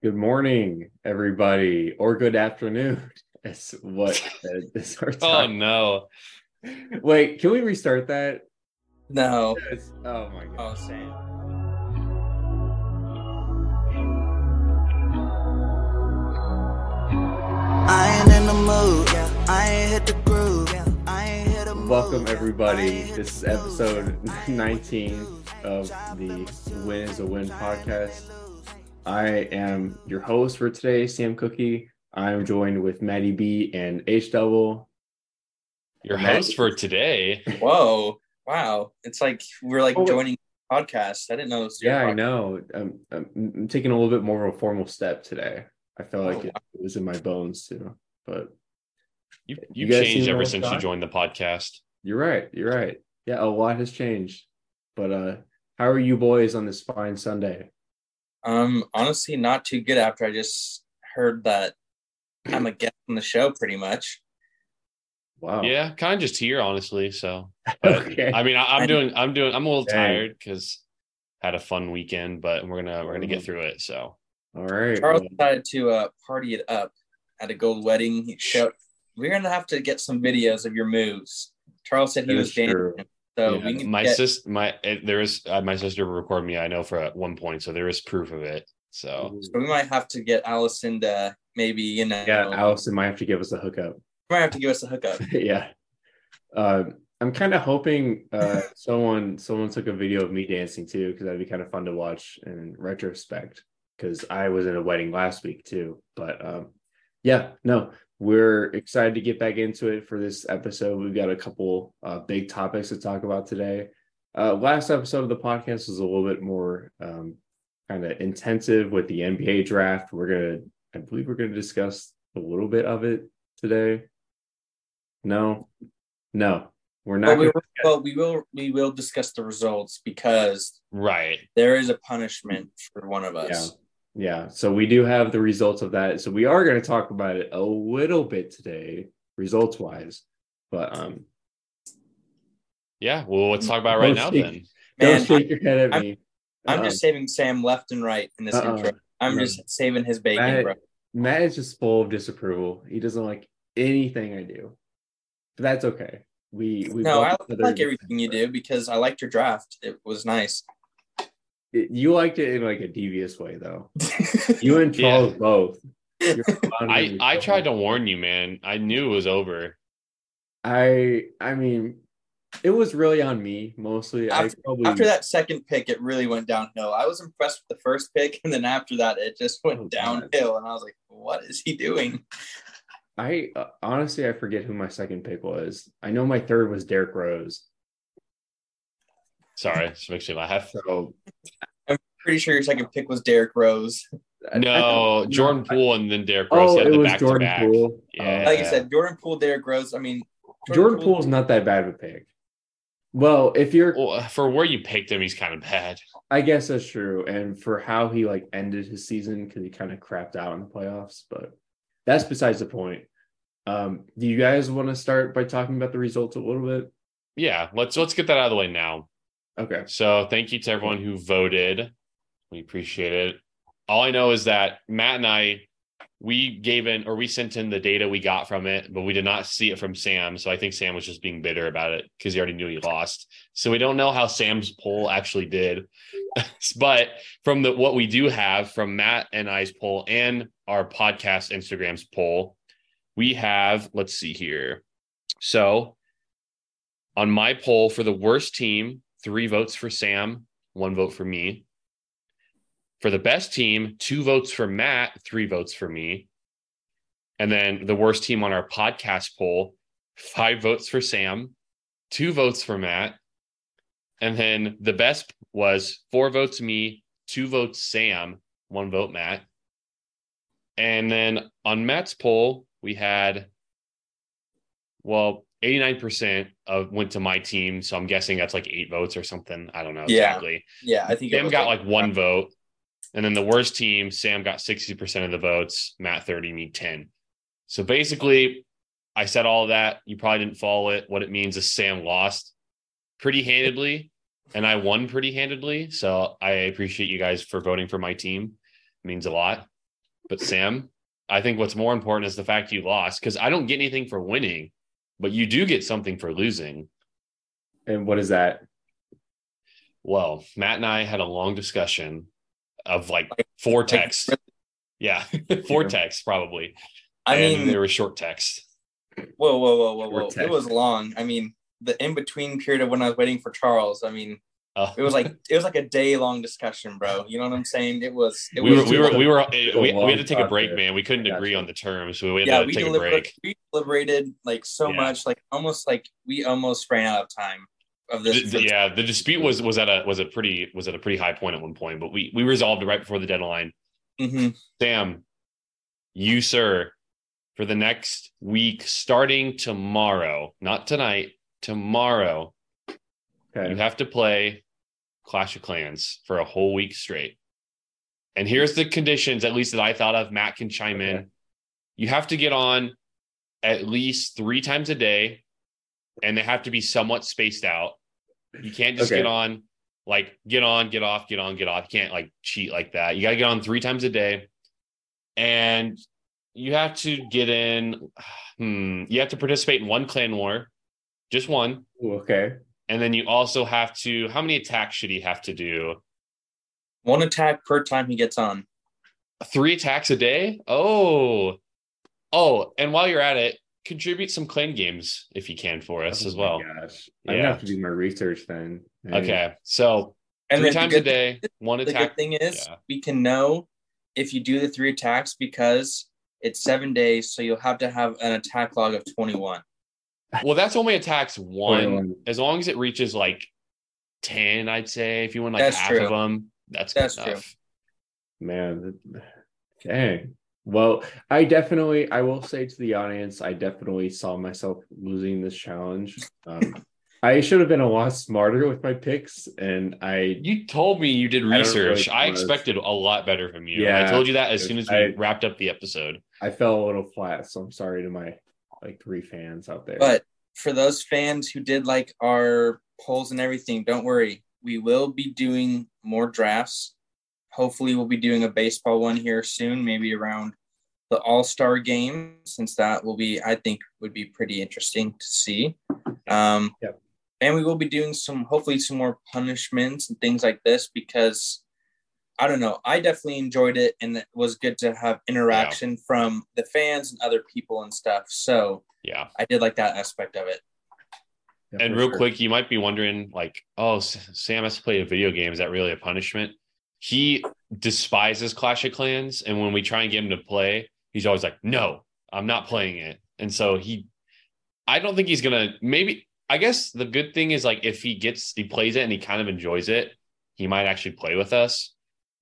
Good morning, everybody, or good afternoon. That's what is our oh, time. Oh no. Wait, can we restart that? No. It's- oh my god. Oh, Sam. I ain't in the mood, yeah. I ain't hit the groove, yeah. I ain't hit the mood, Welcome, everybody. This is episode 19 of the Win is a Win podcast. I am your host for today, Sam Cookie. I am joined with Maddie B and H Double. Your Matt- host for today. Whoa. Wow. It's like we're like Oh, joining podcasts. I didn't know this. was your Yeah, I podcast. know. I'm, I'm, I'm taking a little bit more of a formal step today. I felt like Oh, it, it was in my bones too. But You You you guys changed ever Little since you joined the podcast. You're right. You're right. Yeah, a lot has changed. But uh how are you boys on this fine Sunday? Um, honestly, not too good after I just heard that I'm a guest on the show pretty much. Wow. Yeah, kind of just here, honestly. So, but, Okay. I mean, I, I'm doing, I'm doing, I'm a little Dang. tired because had a fun weekend, but we're gonna, we're gonna get through it. So, All right. Charles well, decided to uh, party it up at a gold wedding. He showed, we're gonna have to get some videos of your moves. Charles said he That was is true. dancing, so Yeah. we need my to get, sis, my there is uh, my sister recorded me. I know for at one point, so there is proof of it. So, so we might have to get Allison to maybe you know yeah, Allison might have to give us a hookup. might have to give us a hookup. yeah. Uh, I'm kind of hoping uh, someone someone took a video of me dancing too, because that'd be kind of fun to watch in retrospect. Because I was in a wedding last week too. But um, yeah, no, we're excited to get back into it for this episode. We've got a couple uh, big topics to talk about today. Uh, last episode of the podcast was a little bit more um, kind of intensive with the NBA draft. We're gonna, I believe, we're gonna discuss a little bit of it today. No, no, we're not. But we, will- well, we will we will discuss the results because right. there is a punishment for one of us. Yeah, so we do have the results of that. So we are going to talk about it a little bit today, results wise. But um, Yeah. Well, let's talk about it right now Mostly- then. don't shake your head at I'm- me. I'm Uh-uh. just saving Sam left and right in this Uh-uh. intro. I'm No. just saving his bacon, Matt- bro. Matt is just full of disapproval. He doesn't like anything I do, but that's okay. We we No, I both like everything you do because I liked your draft. It was nice. It- you liked it in like a devious way, though. You and Yeah. Charles both. I I tried to warn you, man. I knew it was over. I I mean, it was really on me mostly. I After- probably after that second pick, it really went downhill. I was impressed with the first pick, and then after that, it just went Oh, God. downhill. And I was like, "What is he doing?" I uh, honestly I forget who my second pick was. I know my third was Derrick Rose. Sorry, this makes me laugh. So I'm Pretty sure your second pick was Derrick Rose. I- I No, think- Jordan I- Poole and then Derrick Rose Oh, had it the was back Jordan back. Poole. Yeah. Like you said, Jordan Poole, Derrick Rose. I mean, Jordan Poole's not that bad of a pick. Well, if you're, Well, for where you picked him, he's kind of bad. I guess that's true, and for how he like ended his season because he kind of crapped out in the playoffs, but that's besides the point. Um, do you guys want to start by talking about the results a little bit? Yeah, let's let's get that out of the way now. Okay. So thank you to everyone who voted. We appreciate it. All I know is that Matt and I we gave in or we sent in the data we got from it, but we did not see it from Sam. So I think Sam was just being bitter about it because he already knew he lost. So we don't know how Sam's poll actually did. but from the what we do have from Matt and I's poll and our podcast Instagram's poll, we have, let's see here. So on my poll for the worst team, three votes for Sam, one vote for me. For the best team, two votes for Matt, three votes for me. And then the worst team on our podcast poll, five votes for Sam, two votes for Matt. And then the best was four votes me, two votes Sam, one vote Matt. And then on Matt's poll, we had, well, 89% of went to my team. So I'm guessing that's like eight votes or something. I don't know Yeah. exactly. yeah, I think Sam got like one vote. And then the worst team, Sam got 60% of the votes, Matt 30, me 10. So basically, I said all of that. You probably didn't follow it. What it means is Sam lost pretty handedly, and I won pretty handedly. So I appreciate you guys for voting for my team. It means a lot. But Sam, I think what's more important is the fact you lost because I don't get anything for winning, but you do get something for losing. And what is that? Well, Matt and I had a long discussion of like four texts. Yeah, four Yeah. texts probably. I and mean, they were short texts. whoa, whoa, whoa, whoa, whoa! It was long. I mean, the in between period of when I was waiting for Charles. I mean, Uh, it was like it was like a day long discussion, bro. You know what I'm saying? It was. It we was were, we were, we were, we, we long had to take a break, process. man. We couldn't agree on the terms, so we had yeah, to we take a deliberated, break. we deliberated like so Yeah. much, like almost like we almost ran out of time of this. The- the- yeah, the dispute was was at a was a pretty was at a pretty high point at one point, but we we resolved it right before the deadline. Mhm. Sam, you sir, for the next week, starting tomorrow, not tonight, tomorrow, Okay. you have to play Clash of Clans for a whole week straight. And here's the conditions, at least that I thought of. Matt can chime Okay. in. You have to get on at least three times a day, and they have to be somewhat spaced out. You can't just Okay. get on, like get on, get off, get on, get off. You can't like cheat like that. You got to get on three times a day, and you have to get in. Hmm, you have to participate in one clan war, just one. Ooh, okay. And then you also have to, how many attacks should he have to do? One attack per time he gets on. Three attacks a day? Oh. Oh, and while you're at it, contribute some clan games if you can for us Oh as well. Oh gosh. I'm gonna have to do my research then. And- Okay. So And three then the times a good- day, one attack. The attack. good thing is yeah. we can know if you do the three attacks because it's seven days, so you'll have to have an attack log of 21. Well, that's only attacks one. As long as it reaches like 10, I'd say. If you want like That's half true. of them, that's good That's true. enough. Man, that- dang. Well, I definitely, I will say to the audience, I definitely saw myself losing this challenge. Um, I should have been a lot smarter with my picks, and I, You told me you did I research. really I expected a lot better from you. Yeah, I told you that as soon as we I- wrapped up the episode. I fell a little flat. So I'm sorry to my like three fans out there. But for those fans who did like our polls and everything, don't worry. We will be doing more drafts. Hopefully, we'll be doing a baseball one here soon, maybe around the All Star game, since that will be, I think, would be pretty interesting to see. Um, Yep. And we will be doing some, hopefully, some more punishments and things like this because I don't know. I definitely enjoyed it, and it was good to have interaction from the fans and other people and stuff. So Yeah. I did like that aspect of it. Yeah, And real sure. quick, you might be wondering, like, oh, Sam has to play a video game. Is that really a punishment? He despises Clash of Clans, and when we try and get him to play, he's always like, "No, I'm not playing it." And so he, I don't think he's gonna. Maybe I guess the good thing is like if he gets he plays it and he kind of enjoys it, he might actually play with us.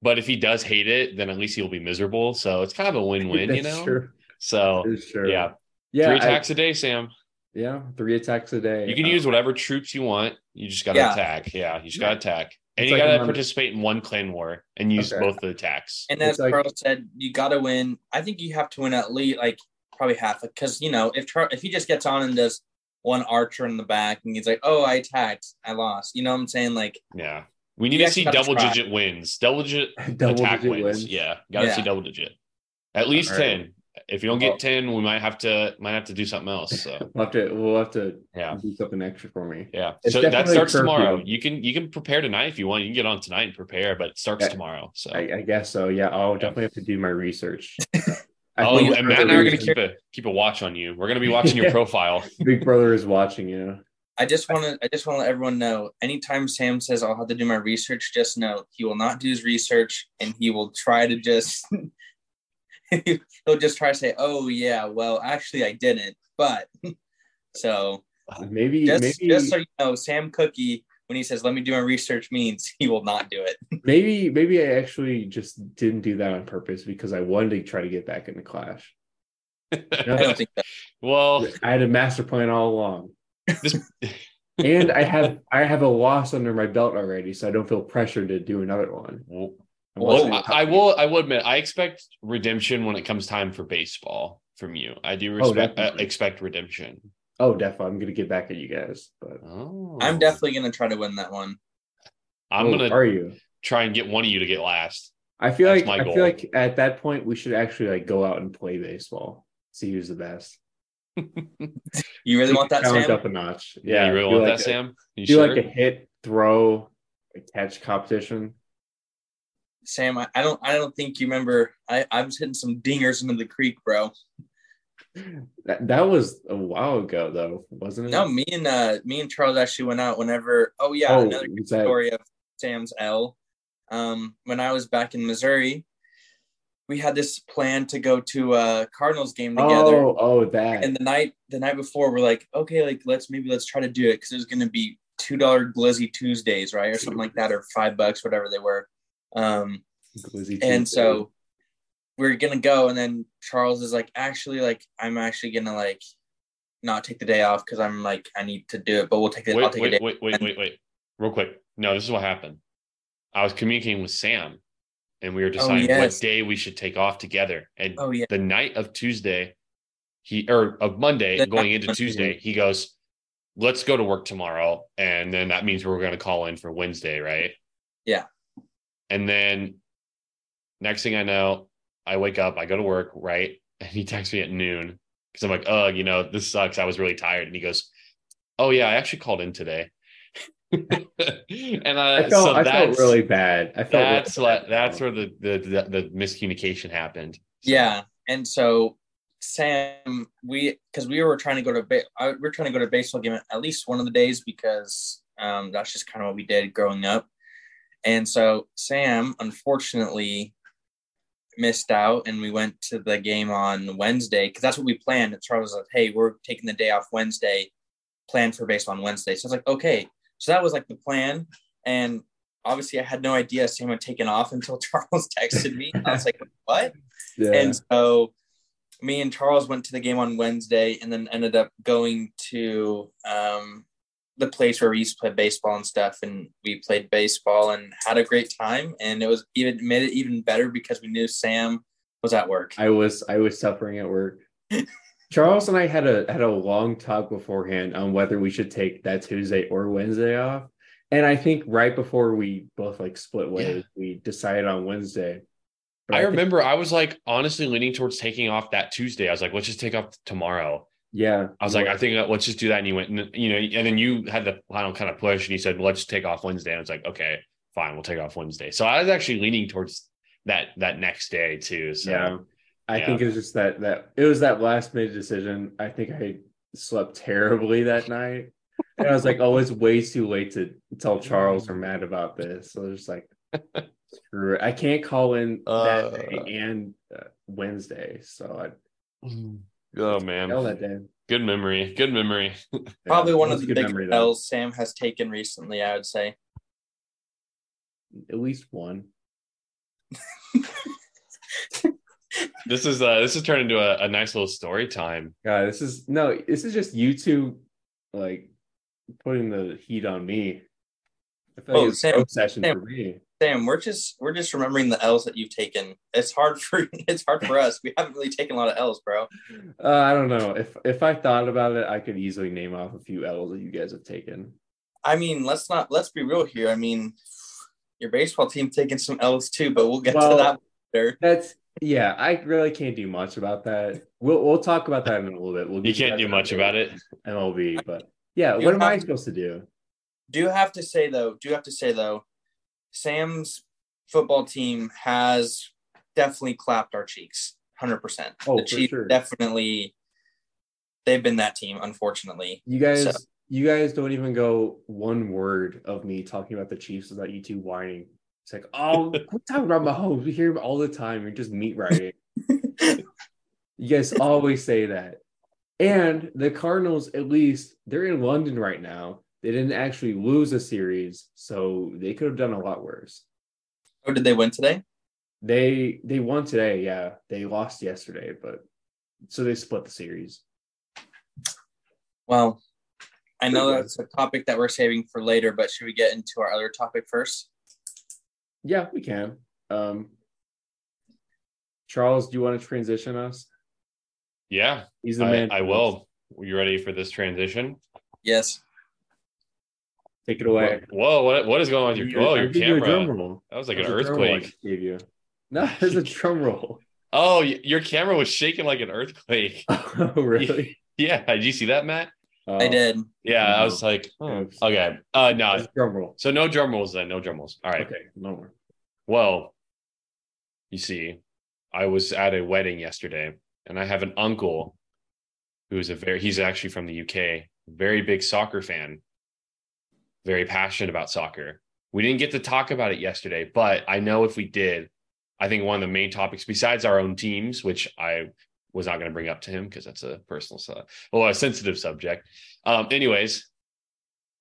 But if he does hate it, then at least he'll be miserable. So it's kind of a win-win, you know. true. So true. yeah, Yeah. three attacks a day, Sam. yeah. Three attacks a day. You can Uh, use whatever troops you want. You just got to Yeah. attack. Yeah, you just got to attack. And It's you like got to participate in one clan war and use Okay. both the attacks. And as like- Carl said, you got to win. I think you have to win at least like probably half because you know if Char- if he just gets on and does one archer in the back and he's like, oh, I attacked, I lost. You know what I'm saying? Like, Yeah. We need You to see actually gotta double try. digit wins, double digit double attack digit wins. wins. Yeah. Got to Yeah. see double digit. At least All right. 10. If you don't Well- get 10, we might have to might have to do something else. So, We'll have to. We'll have to yeah. do something extra for me. Yeah. It's so that starts curfew. tomorrow. You can you can prepare tonight if you want. You can get on tonight and prepare, but it starts Yeah. tomorrow. So I, I guess so. Yeah. I'll definitely have to do my research. I Oh, think and Matt and I are gonna keep a keep a watch on you. We're gonna be watching your profile. Big Brother is watching you. I just want to I just want to let everyone know. Anytime Sam says I'll have to do my research, just know he will not do his research and he will try to just he'll just try to say, oh yeah, well actually I didn't, but so Maybe. just maybe. just so you know, Sam Cookie when he says let me do my research means he will not do it. maybe. Maybe I actually just didn't do that on purpose because I wanted to try to get back into Clash. I don't think that. well, I had a master plan all along. This and I have I have a loss under my belt already, so I don't feel pressured to do another one. well, well, I, I will. I will admit, I expect redemption when it comes time for baseball from you. I do Oh, uh, expect redemption. Oh, definitely, I'm gonna get back at you guys. But Oh, I'm definitely gonna try to win that one. I'm Oh, gonna Are you? try and get one of you to get last. I feel That's like my I goal. feel like at that point we should actually like go out and play baseball. See who's the best. You really want that, Challenge Sam? up a notch. Yeah, you really want like that, a- Sam? You Do sure? like a hit, throw, a catch competition. Sam, I, I don't I don't think you remember. I, I was hitting some dingers into the creek, bro. That, that was a while ago though, wasn't it? No, me and uh me and Charles actually went out whenever oh yeah, oh, another was that, story of Sam's L. Um, when I was back in Missouri, we had this plan to go to a Cardinals game together. oh, oh, that. And the night the night before, we're like, okay, like let's maybe let's try to do it because it was gonna be two dollar glizzy Tuesdays, right, or something like that, or five bucks, whatever they were. Um, Glizzy and Tuesday. so we are gonna go, and then Charles is like, actually, like I'm actually gonna like not take the day off because I'm like I need to do it, but we'll take it. I'll wait, take a wait, day. wait, wait, wait, wait. Real quick. No, this is what happened. I was communicating with Sam and we were deciding Oh, yes. what day we should take off together. And Oh yeah, the night of Tuesday, he or of Monday The going into Tuesday, he goes, Let's go to work tomorrow. And then that means we're gonna call in for Wednesday, right? Yeah. And then next thing I know, I wake up, I go to work, right? And he texts me at noon because I'm like, oh, you know, this sucks. I was really tired. And he goes, Oh yeah, I actually called in today. And uh, I felt, so I felt really bad. I felt that's really what bad. that's where the, the the the miscommunication happened. So- yeah. And so Sam, we because we were trying to go to ba- I, we are trying to go to baseball game at least one of the days because um, that's just kind of what we did growing up. And so Sam, unfortunately, missed out, and we went to the game on Wednesday because that's what we planned. And Charles was like, "Hey, we're taking the day off Wednesday, plan for baseball on Wednesday." So I was like, "Okay." So that was like the plan, and obviously I had no idea Sam had taken off until Charles texted me. I was like, "What?" Yeah. And so me and Charles went to the game on Wednesday and then ended up going to um, the place where we used to play baseball and stuff. And we played baseball and had a great time. And it was even made it even better because we knew Sam was at work. I was I was suffering at work. Charles and I had a had a long talk beforehand on whether we should take that Tuesday or Wednesday off. And I think right before we both like split ways, we decided on Wednesday. I think- remember I was like honestly leaning towards taking off that Tuesday. I was like, let's just take off tomorrow. yeah. I was like, I think uh, let's just do that. And you went, and, you know, and then you had the final kind of push and you said, well, let's take off Wednesday. And I was like, okay, fine, we'll take off Wednesday. So I was actually leaning towards that that next day too. So yeah. I yeah. think it was just that that it was that last minute decision. I think I slept terribly that night. And I was like, oh, it's way too late to tell Charles or Matt about this. So I was just like, screw it. I can't call in that Uh. day and uh, Wednesday. So I oh man, that day. good memory, good memory. Probably one of the good big memory. L's Sam has taken recently, I would say. At least one. This is uh this is turned into a, a nice little story time. God, this is no, this is just you two like putting the heat on me. I feel Oh, like it's Sam, an obsession Sam. for me. Sam, we're just we're just remembering the L's that you've taken. It's hard for it's hard for us. We haven't really taken a lot of L's, bro. Uh, I don't know. If if I thought about it, I could easily name off a few L's that you guys have taken. I mean, let's not let's be real here. I mean, your baseball team taking some L's too, but we'll get Well, to that later. That's yeah, I really can't do much about that. We'll we'll talk about that in a little bit. We'll You can't do much about it. MLB, but yeah, You what am I supposed to do? Do have to say though, do have to say though, Sam's football team has definitely clapped our cheeks, hundred percent. Oh, the for Chiefs sure. definitely they've been that team, unfortunately. You guys, So- you guys don't even go one word of me talking about the Chiefs without you two whining. It's like, oh, quit talking about Mahomes. We hear him all the time. You're just meat writing. you guys always say that. And the Cardinals, at least, they're in London right now. They didn't actually lose a series, so they could have done a lot worse. oh, did they win today? They they won today, yeah. They lost yesterday, but so they split the series. Well, I know that's a topic that we're saving for later, but should we get into our other topic first? Yeah, we can. Um Charles, do you want to transition us? Yeah, He's the I, man. I will. Are you ready for this transition? Yes. Take it away. Whoa, what what is going on with your oh your give you a drum camera? roll. That was like an That's a drum roll I earthquake. just gave you. No, there's a drum roll. Oh, your camera was shaking like an earthquake. Oh, really? Yeah, did you see that, Matt? Oh, I did. Yeah, I was like, oh, okay. Uh, no, drum roll. so no drum rolls then, no drum rolls. All right. Okay, no more. Well, you see, I was at a wedding yesterday, and I have an uncle who's a very he's actually from the UK, very big soccer fan, very passionate about soccer. We didn't get to talk about it yesterday, but I know if we did, I think one of the main topics besides our own teams, which I was not going to bring up to him because that's a personal, well, a sensitive subject. Um, anyways,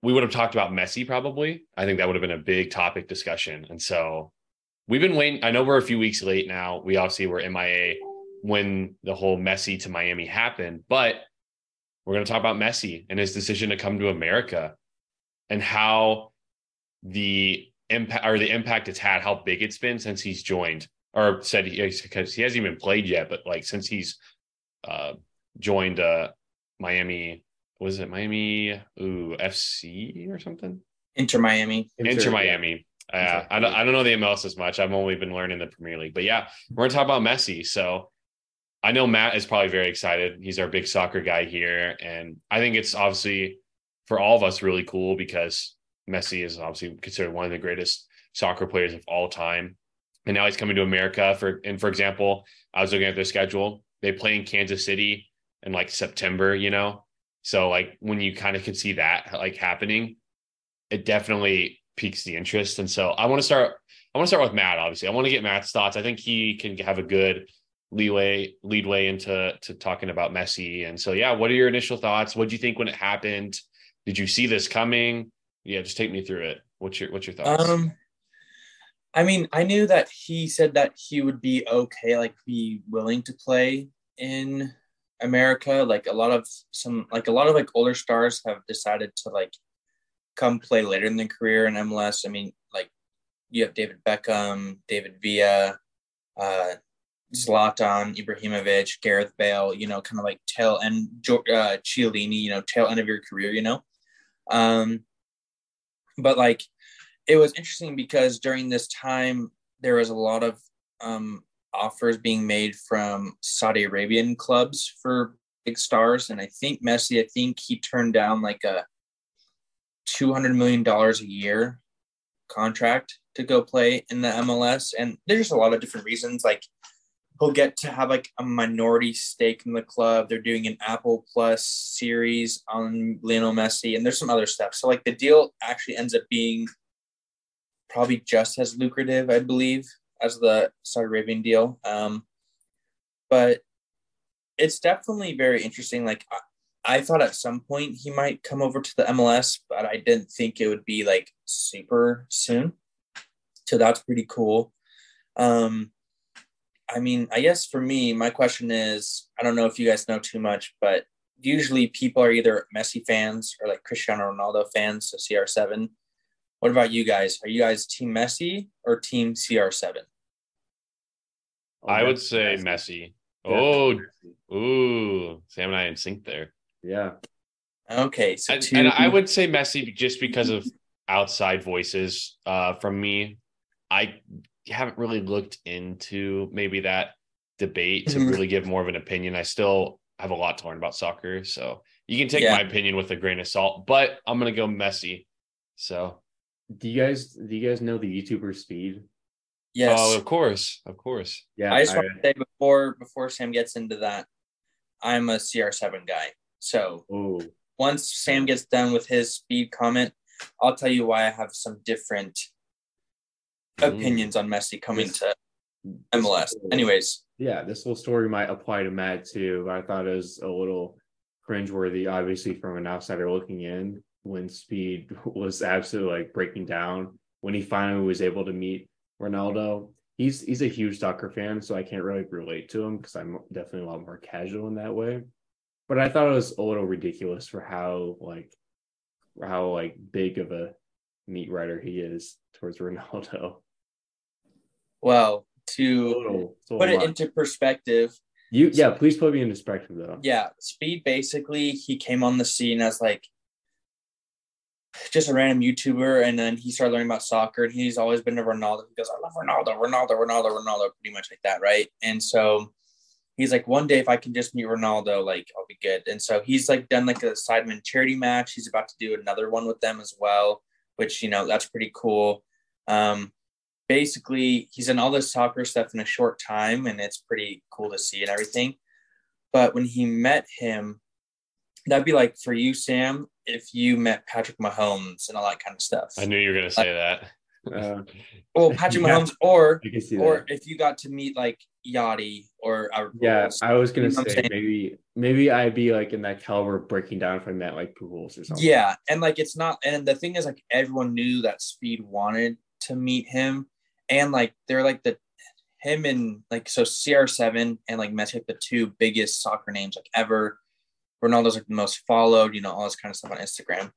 we would have talked about Messi probably. I think that would have been a big topic discussion, and so we've been waiting. I know we're a few weeks late now. We obviously were MIA when the whole Messi to Miami happened, but we're going to talk about Messi and his decision to come to America and how the impact or the impact it's had, how big it's been since he's joined or said he because he hasn't even played yet, but like since he's uh, joined uh, Miami, was it Miami ooh, FC or something? Inter Miami. Inter yeah. Miami. Uh, I don't I don't know the MLS as much. I've only been learning the Premier League, but yeah, we're gonna talk about Messi. So I know Matt is probably very excited. He's our big soccer guy here, and I think it's obviously for all of us really cool because Messi is obviously considered one of the greatest soccer players of all time. And now he's coming to America for and for example, I was looking at their schedule. They play in Kansas City in like September, you know. So like when you kind of can see that like happening, it definitely piques the interest. And so I want to start. I want to start with Matt. Obviously, I want to get Matt's thoughts. I think he can have a good leeway leadway into to talking about Messi. And so, yeah, what are your initial thoughts? What do you think when it happened? Did you see this coming? Yeah, just take me through it. What's your What's your thoughts? Um, I mean, I knew that he said that he would be okay, like be willing to play in America. Like a lot of some, like a lot of like older stars have decided to like come play later in their career in MLS. I mean, like you have David Beckham, David Villa, uh, Zlatan, Ibrahimovic, Gareth Bale. You know, kind of like tail end, uh, Chiellini. You know, tail end of your career. You know, um, but like it was interesting because during this time there was a lot of um, offers being made from Saudi Arabian clubs for big stars, and I think Messi, I think he turned down like a two hundred million dollars a year contract to go play in the MLS, and there's just a lot of different reasons. Like he'll get to have like a minority stake in the club. They're doing an Apple Plus series on Lionel Messi, and there's some other stuff. So like the deal actually ends up being probably just as lucrative, I believe, as the Saudi Arabian deal. Um, but it's definitely very interesting. Like I, I thought at some point he might come over to the MLS, but I didn't think it would be like super soon. So that's pretty cool. Um, I mean, I guess for me, my question is I don't know if you guys know too much, but usually people are either Messi fans or like Cristiano Ronaldo fans, so CR7. What about you guys? Are you guys team Messi or team CR7? Oh, I would say Messi. Messi. Oh, ooh, Sam and I in sync there. Yeah. Okay, so and, two. and I would say Messi just because of outside voices uh, from me. I haven't really looked into maybe that debate to Mhm. really give more of an opinion. I still have a lot to learn about soccer, so you can take Yeah. my opinion with a grain of salt. But I'm gonna go Messi. So, Do you guys do you guys know the YouTuber Speed? yes. oh, of course, of course. Yeah. I just want to say before before Sam gets into that, I'm a CR7 guy. So oh, once Sam gets done with his speed comment, I'll tell you why I have some different Mm. opinions on Messi coming This- to MLS. Anyways, yeah, this whole story might apply to Matt too. but I thought it was a little cringeworthy, obviously, from an outsider looking in when Speed was absolutely like breaking down when he finally was able to meet Ronaldo. He's he's a huge soccer fan, so I can't really relate to him because I'm definitely a lot more casual in that way. But I thought it was a little ridiculous for how like how like big of a meat writer he is towards Ronaldo. well, to put it into perspective, You yeah, please put me in perspective though. yeah, Speed basically he came on the scene as like just a random YouTuber, and then he started learning about soccer. And he's always been a Ronaldo. He goes, "I love Ronaldo, Ronaldo, Ronaldo, Ronaldo," pretty much like that, right? And so he's like, one day if I can just meet Ronaldo, like I'll be good. And so he's like done like a Sidemen charity match. He's about to do another one with them as well, which you know that's pretty cool. Um, basically, he's in all this soccer stuff in a short time, and it's pretty cool to see and everything. But when he met him, that'd be like for you, Sam, if you met Patrick Mahomes and all that kind of stuff. I knew you were gonna say that. Uh, Well, Patrick Yeah. Mahomes, or I can see or that. if you got to meet like Yachty or uh, Yeah, I was gonna You know say maybe maybe I'd be like in that caliber breaking down if I met like Pujols or something. Yeah, and like it's not, and the thing is, like everyone knew that Speed wanted to meet him, and like they're like the him and like so CR7 and like Messi like the two biggest soccer names like ever. Ronaldo's like the most followed, you know, all this kind of stuff on Instagram,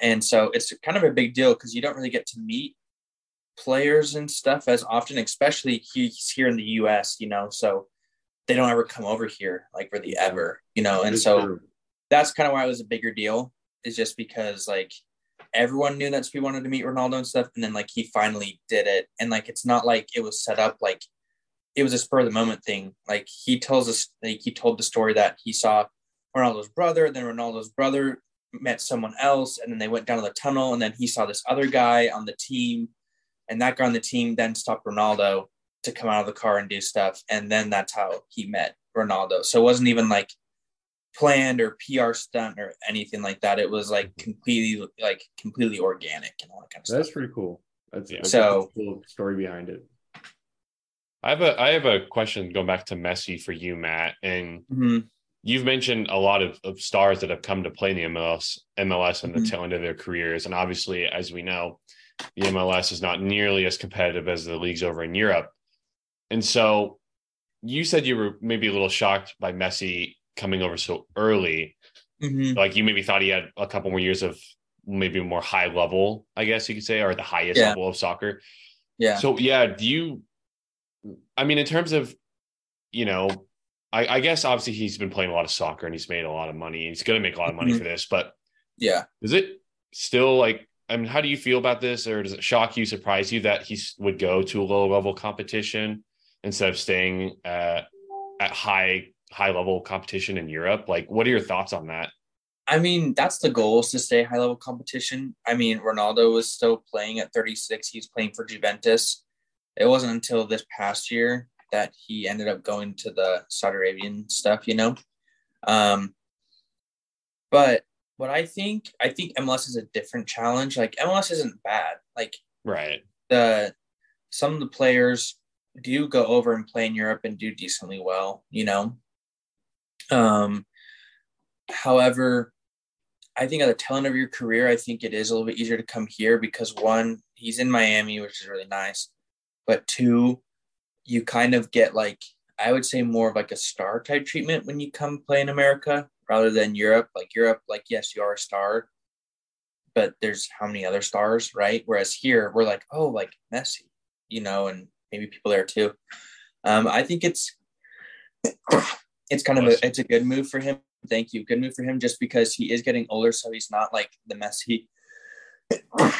and so it's kind of a big deal because you don't really get to meet players and stuff as often, especially he's here in the U.S. You know, so they don't ever come over here like really ever, you know, and so that's kind of why it was a bigger deal is just because like everyone knew that Speed wanted to meet Ronaldo and stuff, and then like he finally did it, and like it's not like it was set up like it was a spur of the moment thing. Like he tells us, like he told the story that he saw Ronaldo's brother, then Ronaldo's brother met someone else, and then they went down to the tunnel, and then he saw this other guy on the team, and that guy on the team then stopped Ronaldo to come out of the car and do stuff, and then that's how he met Ronaldo. So it wasn't even like planned or PR stunt or anything like that. It was like completely like completely organic and all that kind of That's stuff. That's pretty cool. That's, Yeah. that's So- a cool story behind it. I have a I have a question going back to Messi for you, Matt, and Mhm. you've mentioned a lot of, of stars that have come to play in the MLS, MLS and the Mhm. tail end of their careers. And obviously, as we know, the MLS is not nearly as competitive as the leagues over in Europe. And so you said you were maybe a little shocked by Messi coming over so early. Mhm. Like you maybe thought he had a couple more years of maybe more high level, I guess you could say, or the highest Yeah. level of soccer. Yeah. So yeah, do you? I mean, in terms of, you know, I, I guess obviously he's been playing a lot of soccer and he's made a lot of money. He's going to make a lot of money Mhm. for this, but yeah. is it still like? I mean, how do you feel about this, or does it shock you, surprise you that he would go to a low level competition instead of staying uh, at high high level competition in Europe? Like, what are your thoughts on that? I mean, that's the goal is to stay high level competition. I mean, Ronaldo was still playing at 36. He's playing for Juventus. It wasn't until this past year that he ended up going to the Saudi Arabian stuff, you know. Um, but what I think, I think MLS is a different challenge. Like MLS isn't bad. Like Right. the some of the players do go over and play in Europe and do decently well, you know. Um however, I think at the tail end of your career, I think it is a little bit easier to come here because one, he's in Miami, which is really nice. But two, you kind of get like I would say more of like a star type treatment when you come play in America rather than Europe. Like Europe, like yes, you are a star, but there's how many other stars, right? Whereas here, we're like, oh, like Messi, you know, and maybe people there too. Um, I think it's it's kind of a it's a good move for him. Thank you, good move for him, just because he is getting older, so he's not like the Messi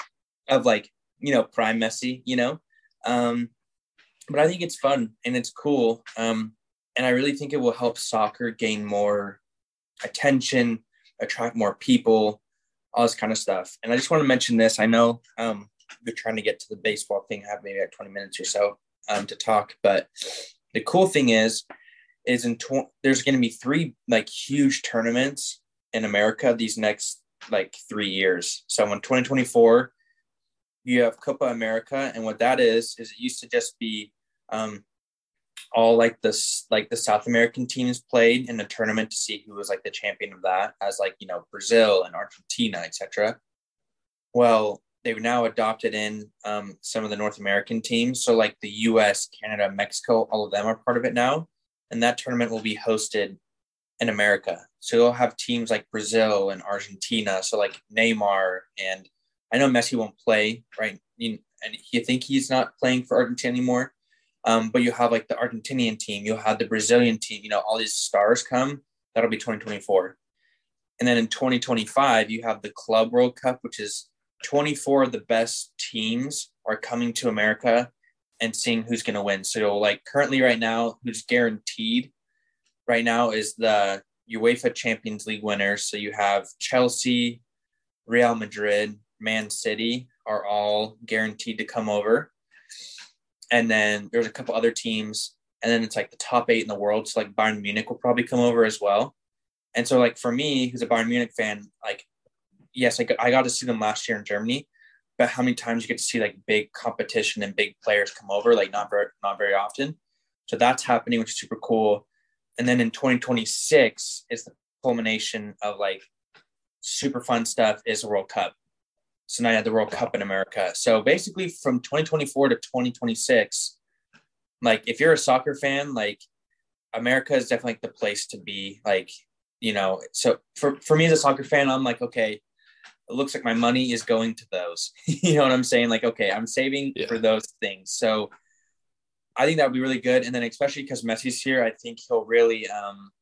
of like you know prime Messi, you know. Um, but I think it's fun and it's cool, um, and I really think it will help soccer gain more attention, attract more people, all this kind of stuff. And I just want to mention this. I know um, we're trying to get to the baseball thing, I have maybe like 20 minutes or so um, to talk. But the cool thing is, is in tw- there's going to be three like huge tournaments in America these next like three years. So in 2024, you have Copa America, and what that is is it used to just be um, all like this like the South American teams played in a tournament to see who was like the champion of that, as like you know Brazil and Argentina, etc. Well, they've now adopted in um, some of the North American teams, so like the U.S., Canada, Mexico, all of them are part of it now, and that tournament will be hosted in America. So you'll have teams like Brazil and Argentina, so like Neymar and I know Messi won't play, right? And you think he's not playing for Argentina anymore. Um, but you have like the Argentinian team, you'll have the Brazilian team, you know, all these stars come. That'll be 2024. And then in 2025, you have the Club World Cup, which is 24 of the best teams are coming to America and seeing who's going to win. So, like currently, right now, who's guaranteed right now is the UEFA Champions League winners. So you have Chelsea, Real Madrid, Man City are all guaranteed to come over. And then there's a couple other teams. And then it's like the top eight in the world. So like Bayern Munich will probably come over as well. And so like for me, who's a Bayern Munich fan, like yes, I got, I got to see them last year in Germany, but how many times you get to see like big competition and big players come over, like not very not very often. So that's happening, which is super cool. And then in 2026 is the culmination of like super fun stuff is the World Cup. So now you have the World Cup in America. So basically from 2024 to 2026, like if you're a soccer fan, like America is definitely like the place to be. Like, you know, so for, for me as a soccer fan, I'm like, okay, it looks like my money is going to those. you know what I'm saying? Like, okay, I'm saving yeah. for those things. So I think that would be really good. And then especially because Messi's here, I think he'll really um,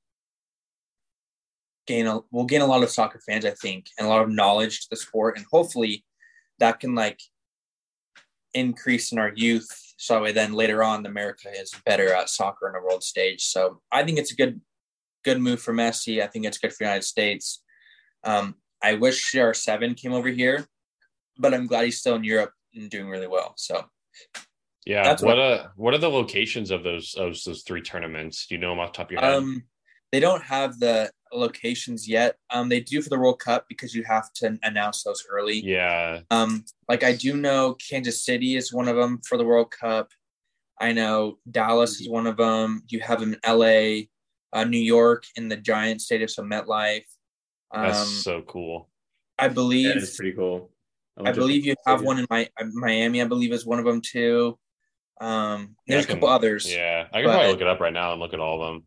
gain a we'll gain a lot of soccer fans, I think, and a lot of knowledge to the sport. And hopefully that can like increase in our youth. So we then later on America is better at soccer on the world stage. So I think it's a good good move for Messi. I think it's good for the United States. Um, I wish CR7 came over here, but I'm glad he's still in Europe and doing really well. So yeah, That's what, what uh what are the locations of those of those three tournaments? Do you know them off the top of your head? Um, they don't have the locations yet. Um, they do for the World Cup because you have to announce those early. Yeah. Um, like I do know Kansas City is one of them for the World Cup. I know Dallas is one of them. You have them in LA, uh, New York in the Giant Stadium, so MetLife. Um, That's so cool. I believe it's pretty cool. I, I believe you have one in my Miami. I believe is one of them too. Um, there's can, a couple others. Yeah, I can but, probably look it up right now and look at all of them.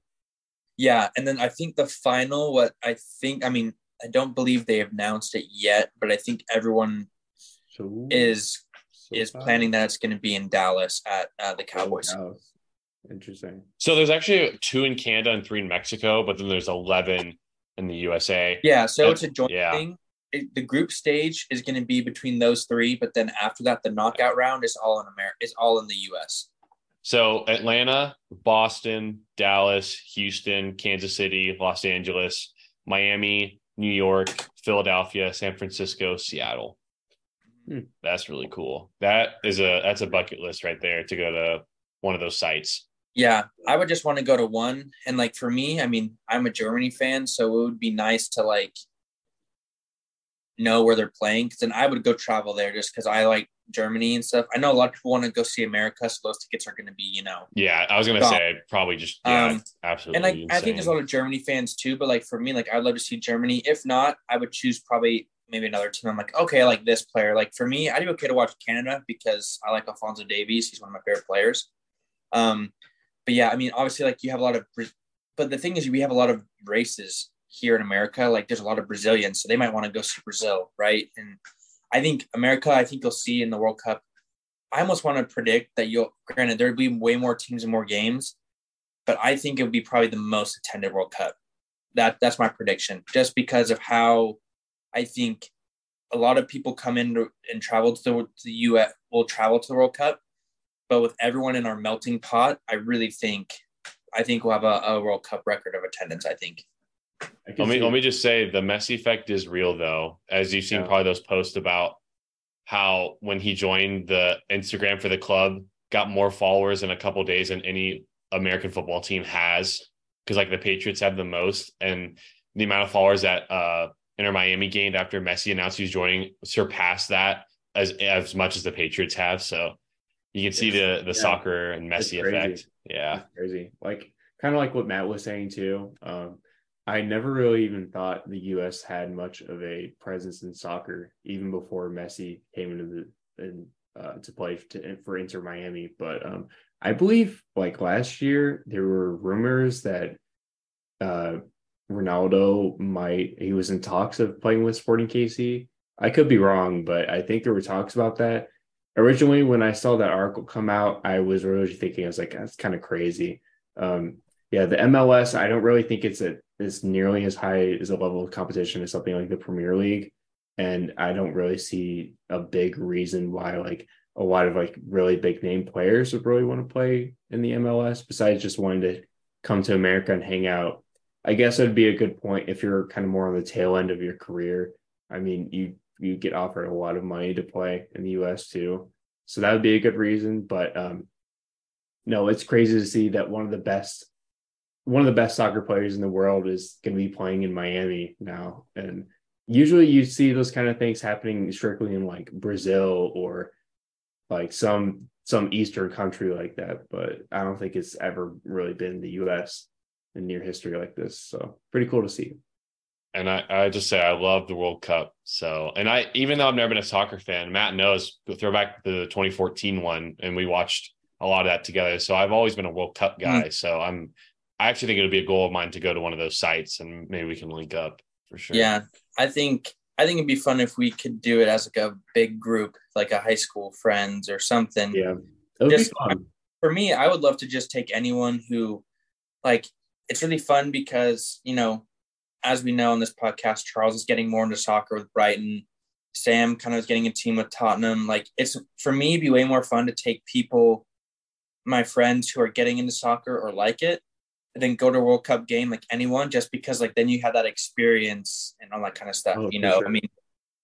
Yeah, and then I think the final, what I think, I mean, I don't believe they have announced it yet, but I think everyone so, is so is fun. planning that it's going to be in Dallas at uh, the Cowboys. Oh, Interesting. So there's actually two in Canada and three in Mexico, but then there's eleven in the USA. Yeah, so That's, it's a joint yeah. thing. It, the group stage is going to be between those three, but then after that, the knockout round is all in America. Is all in the U.S. So Atlanta, Boston, Dallas, Houston, Kansas City, Los Angeles, Miami, New York, Philadelphia, San Francisco, Seattle. Hmm. That's really cool. That is a that's a bucket list right there to go to one of those sites. Yeah, I would just want to go to one. And like for me, I mean, I'm a Germany fan, so it would be nice to like know where they're playing because then I would go travel there just because I like Germany and stuff. I know a lot of people want to go see America, so those tickets are going to be, you know. Yeah, I was going to say probably just yeah, um, absolutely. And I, I think there's a lot of Germany fans too, but like for me, like I'd love to see Germany. If not, I would choose probably maybe another team. I'm like, okay, I like this player. Like for me, I'd be okay to watch Canada because I like Alphonso Davies. He's one of my favorite players. Um, but yeah, I mean, obviously, like you have a lot of, but the thing is, we have a lot of races here in America. Like there's a lot of Brazilians, so they might want to go see Brazil, right? And I think America, I think you'll see in the World Cup. I almost want to predict that you'll. Granted, there'd be way more teams and more games, but I think it would be probably the most attended World Cup. That that's my prediction, just because of how I think a lot of people come in and travel to the, to the U.S. will travel to the World Cup, but with everyone in our melting pot, I really think I think we'll have a, a World Cup record of attendance. I think. Let me let me just say the Messi effect is real though, as you've seen yeah. probably those posts about how when he joined the Instagram for the club, got more followers in a couple days than any American football team has, because like the Patriots have the most, and the amount of followers that uh Inter Miami gained after Messi announced he's joining surpassed that as as much as the Patriots have. So you can see it's, the the yeah, soccer and Messi effect. Yeah, it's crazy. Like kind of like what Matt was saying too. Um, I never really even thought the U.S. had much of a presence in soccer, even before Messi came into the in, uh, to play to, for Inter Miami. But um, I believe like last year there were rumors that uh, Ronaldo might he was in talks of playing with Sporting KC. I could be wrong, but I think there were talks about that. Originally, when I saw that article come out, I was really thinking I was like, that's kind of crazy. Um, yeah, the MLS, I don't really think it's a it's nearly as high as a level of competition as something like the Premier League. And I don't really see a big reason why like a lot of like really big name players would really want to play in the MLS besides just wanting to come to America and hang out. I guess it'd be a good point if you're kind of more on the tail end of your career. I mean, you you get offered a lot of money to play in the US too. So that would be a good reason. But um no, it's crazy to see that one of the best one of the best soccer players in the world is going to be playing in Miami now. And usually you see those kind of things happening strictly in like Brazil or like some some eastern country like that, but I don't think it's ever really been the US in near history like this. So pretty cool to see. And I, I just say I love the World Cup. So, and I, even though I've never been a soccer fan, Matt knows, throw back the 2014 one, and we watched a lot of that together. So I've always been a World Cup guy. Mm. So I'm, I actually think it would be a goal of mine to go to one of those sites and maybe we can link up for sure. Yeah. I think, I think it'd be fun if we could do it as like a big group, like a high school friends or something. Yeah. Just, for me, I would love to just take anyone who, like, it's really fun because, you know, as we know on this podcast, Charles is getting more into soccer with Brighton. Sam kind of is getting a team with Tottenham. Like it's for me, it'd be way more fun to take people, my friends who are getting into soccer or like it, and then go to a World Cup game like anyone, just because like then you have that experience and all that kind of stuff. Oh, you know, sure. I mean,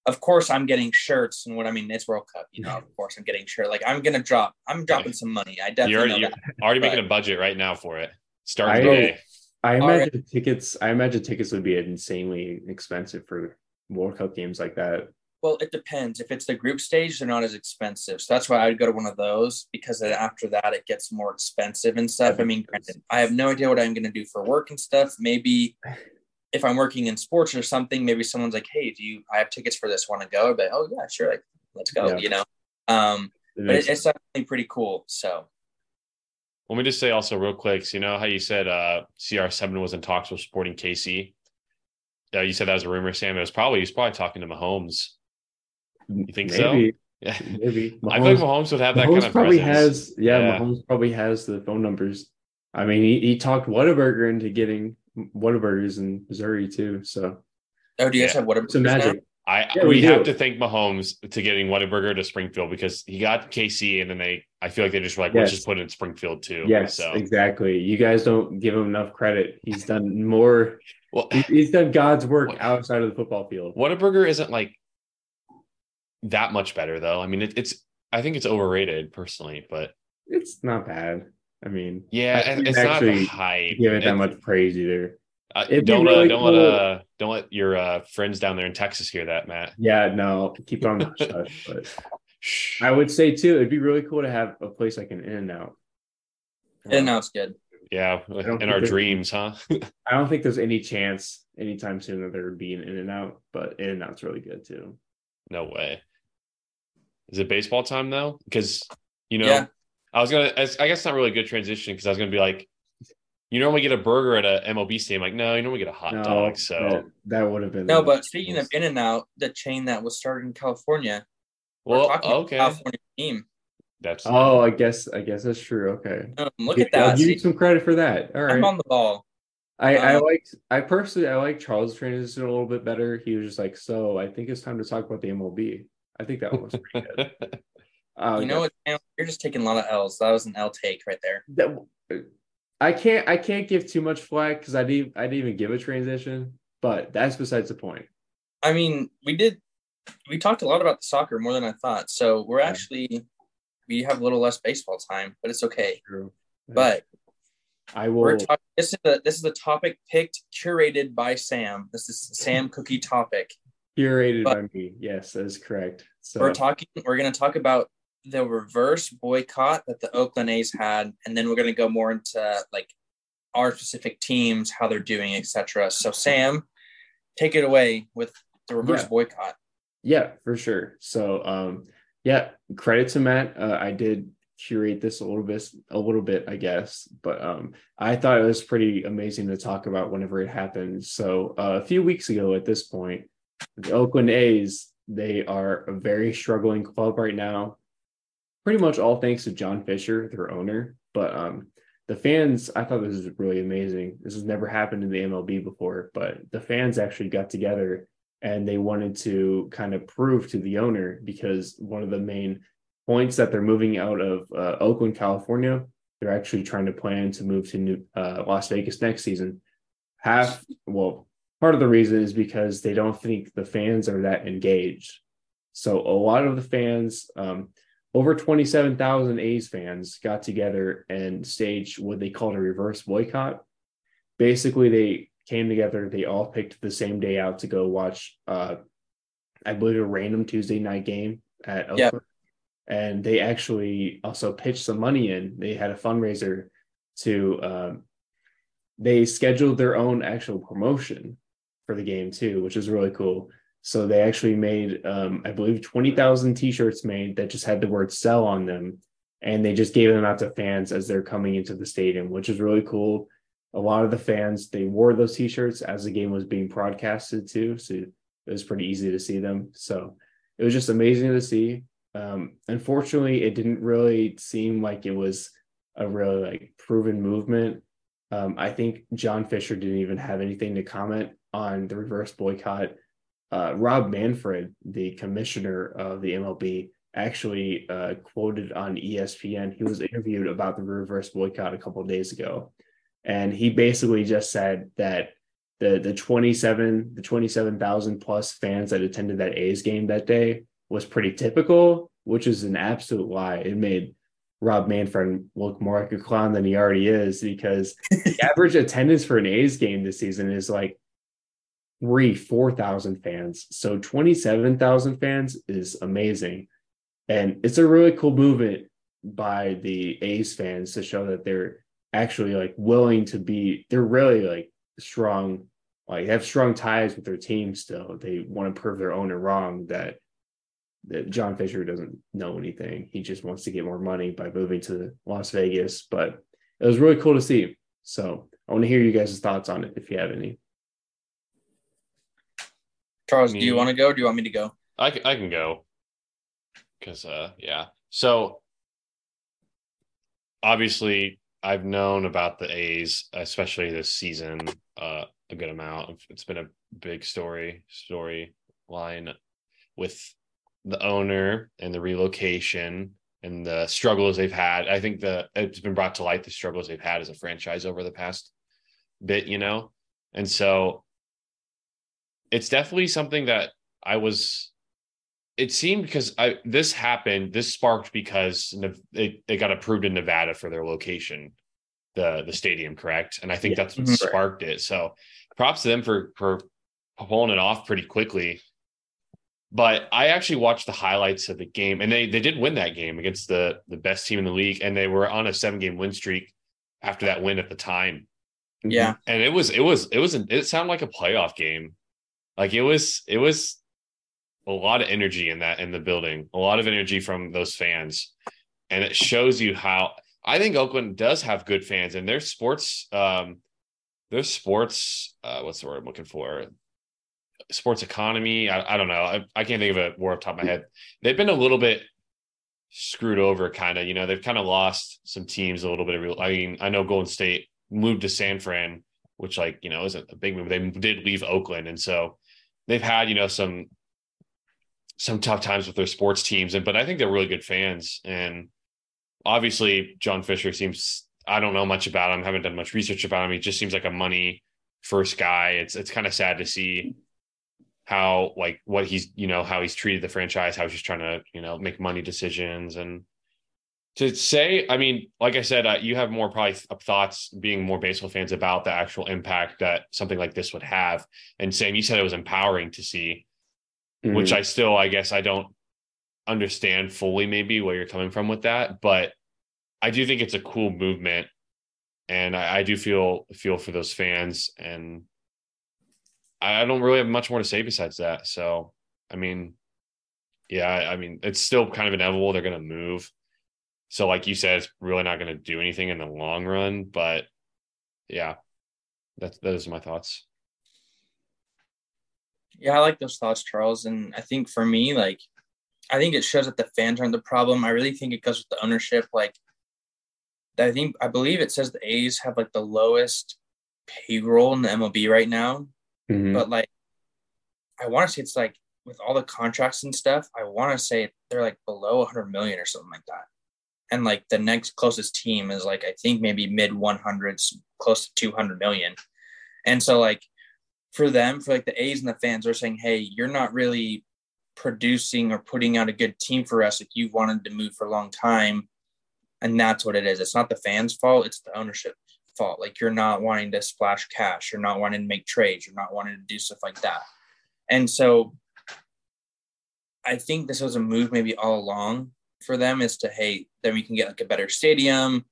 of course I'm getting shirts and what I mean it's World Cup. You know, of course I'm getting shirt. Like I'm gonna drop. I'm dropping some money. I definitely you're, you're already making a budget right now for it. Start today. I imagine right. tickets. I imagine tickets would be insanely expensive for World Cup games like that. Well, it depends. If it's the group stage, they're not as expensive. So that's why I'd go to one of those because then after that, it gets more expensive and stuff. I mean, granted, I have no idea what I'm going to do for work and stuff. Maybe if I'm working in sports or something, maybe someone's like, "Hey, do you? I have tickets for this. Want to go?" But oh yeah, sure, like let's go. Yeah. You know, um, it but it, it's definitely pretty cool. So let me just say also real quick, so you know how you said uh, CR7 was in talks with Sporting KC? Uh, you said that was a rumor, Sam. It was probably he's probably talking to Mahomes. You think maybe, so? Yeah, maybe. Mahomes, I feel like Mahomes would have that Mahomes kind of probably presence. has. Yeah, yeah, Mahomes probably has the phone numbers. I mean, he, he talked Whataburger into getting Whataburgers in Missouri too. So, oh, do you guys yeah. have Whataburgers? Some magic. Now? I yeah, we, we have to thank Mahomes to getting Whataburger to Springfield because he got KC and then they I feel like they just were like, yes. let's just put it in Springfield too. Yes, so. exactly. You guys don't give him enough credit. He's done more well he's done God's work what, outside of the football field. Whataburger isn't like that much better though. I mean it, it's I think it's overrated personally, but it's not bad. I mean, yeah, I it's not high. Give it that much praise either. Uh, don't uh, really uh, don't cool. let uh don't let your uh, friends down there in Texas hear that, Matt. Yeah, no, keep on the hush. But I would say too, it'd be really cool to have a place like an In and Out. In and Out's good. Yeah, in our dreams, huh? I don't think there's any chance anytime soon that there would be an In and Out, but In and Out's really good too. No way. Is it baseball time though? Because you know, yeah. I was gonna. I guess not really a good transition because I was gonna be like, you normally get a burger at a MLB stadium. Like, no, you normally get a hot no, dog. So that, that would have been no. But speaking of In and Out, the chain that was started in California. Well, okay. California team. That's oh, I guess I guess that's true. Okay, um, look at that. I'll give you some credit for that. All right, I'm on the ball. I um, I liked I personally I like Charles' transition a little bit better. He was just like, so I think it's time to talk about the MLB. I think that one was pretty good. Uh, you know what? You're just taking a lot of L's. That was an L take right there. That, I can't I can't give too much flack because I didn't I didn't even give a transition, but that's besides the point. I mean, we did we talked a lot about the soccer more than I thought. So we're yeah. actually we have a little less baseball time, but it's okay. True. But I will. Talk, this is the this is the topic picked curated by Sam. This is Sam Cookie topic. Curated but by me. Yes, that is correct. So we're talking. We're going to talk about the reverse boycott that the Oakland A's had, and then we're going to go more into like our specific teams, how they're doing, etc. So, Sam, take it away with the reverse yeah. boycott. Yeah, for sure. So, um, yeah, credit to Matt. Uh, I did curate this a little bit, a little bit, I guess, but um, I thought it was pretty amazing to talk about whenever it happened. So, uh, a few weeks ago, at this point, the Oakland A's they are a very struggling club right now pretty much all thanks to John Fisher, their owner. But um, the fans, I thought this was really amazing. This has never happened in the MLB before, but the fans actually got together and they wanted to kind of prove to the owner because one of the main points that they're moving out of uh, Oakland, California, they're actually trying to plan to move to New, uh, Las Vegas next season. Half, well, part of the reason is because they don't think the fans are that engaged. So a lot of the fans, um, over 27,000 A's fans got together and staged what they called a reverse boycott. Basically, they came together. They all picked the same day out to go watch, uh, I believe, a random Tuesday night game at Oakland. Yep. And they actually also pitched some money in. They had a fundraiser to, um, they scheduled their own actual promotion for the game too, which is really cool. So they actually made, um, I believe, 20,000 t shirts made that just had the word sell on them. And they just gave them out to fans as they're coming into the stadium, which is really cool. A lot of the fans they wore those t-shirts as the game was being broadcasted too. So it was pretty easy to see them. So it was just amazing to see. Um, unfortunately it didn't really seem like it was a really like proven movement um, i think john fisher didn't even have anything to comment on the reverse boycott. Uh, rob manfred the commissioner of the mlb actually uh, quoted on espn he was interviewed about the reverse boycott a couple days ago. And he basically just said that the the 27 the 27,000 plus fans that attended that A's game that day was pretty typical, which is an absolute lie. It made Rob Manfred look more like a clown than he already is because the average attendance for an A's game this season is like three, 4,000 fans. So 27,000 fans is amazing. And it's a really cool movement by the A's fans to show that they're actually like willing to be they're really like strong like have strong ties with their team still they want to prove their owner wrong that that John Fisher doesn't know anything. He just wants to get more money by moving to Las Vegas but it was really cool to see so I want to hear you guys' thoughts on it if you have any. Charles do you want to go do you want me to go? I can, I can go. Because uh yeah. So obviously I've known about the A's, especially this season, uh, a good amount. It's been a big story storyline with the owner and the relocation and the struggles they've had. I think the it's been brought to light the struggles they've had as a franchise over the past bit, you know, and so it's definitely something that I was it seemed because I this happened, this sparked because they, they got approved in Nevada for their location, the the stadium, correct? And I think yeah. that's what mm-hmm. sparked it. So props to them for for pulling it off pretty quickly. But I actually watched the highlights of the game, and they they did win that game against the the best team in the league, and they were on a seven game win streak after that win at the time. Yeah, and it was it was it was it sounded like a playoff game, like it was it was a lot of energy in that in the building, a lot of energy from those fans, and it shows you how I think Oakland does have good fans and their sports, um, their sports, uh, what's the word I'm looking for? Sports economy. I, I don't know. I, I can't think of a word off top of my head. They've been a little bit screwed over, kind of. You know, they've kind of lost some teams a little bit of real. I mean, I know Golden State moved to San Fran, which like you know isn't a big move. They did leave Oakland, and so they've had you know some some tough times with their sports teams, and but I think they're really good fans. And obviously, John Fisher seems I don't know much about him, haven't done much research about him. He just seems like a money first guy. It's it's kind of sad to see how like what he's you know how he's treated the franchise, how he's just trying to you know make money decisions and to say, I mean, like I said, uh, you have more probably thoughts being more baseball fans about the actual impact that something like this would have. And Sam, you said it was empowering to see mm-hmm. which I still, I guess, I don't understand fully maybe where you're coming from with that, but I do think it's a cool movement, and I, I do feel feel for those fans, and I don't really have much more to say besides that. So, I mean, yeah, I mean, it's still kind of inevitable they're going to move. So, like you said, it's really not going to do anything in the long run. But yeah, that's those are my thoughts. Yeah, I like those thoughts, Charles. And I think for me, like, I think it shows that the fans aren't the problem. I really think it goes with the ownership. Like, I think I believe it says the A's have like the lowest payroll in the MLB right now, Mhm. but like I want to say it's like with all the contracts and stuff, I want to say they're like below 100 million or something like that. And like the next closest team is like I think maybe mid 100s, close to 200 million. And so like for them, for like the A's and the fans are saying, "Hey, you're not really producing or putting out a good team for us. Like you've wanted to move for a long time." And that's what it is. It's not the fans' fault, it's the ownership fault. Like you're not wanting to splash cash, you're not wanting to make trades, you're not wanting to do stuff like that. And so I think this was a move maybe all along for them is to hey, then we can get like a better stadium,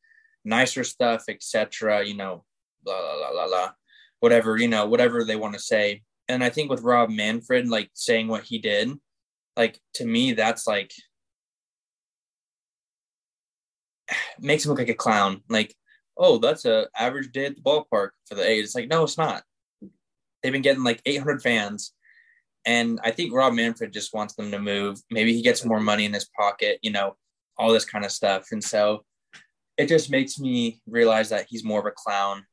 nicer stuff, etc. You know, blah blah blah blah blah, whatever you know, whatever they want to say. And I think with Rob Manfred like saying what he did, like to me that's like makes him look like a clown. Like, oh, that's a average day at the ballpark for the A's. It's like, no, it's not. They've been getting like 800 fans. And I think Rob Manfred just wants them to move. Maybe he gets more money in his pocket, you know, all this kind of stuff. And so it just makes me realize that he's more of a clown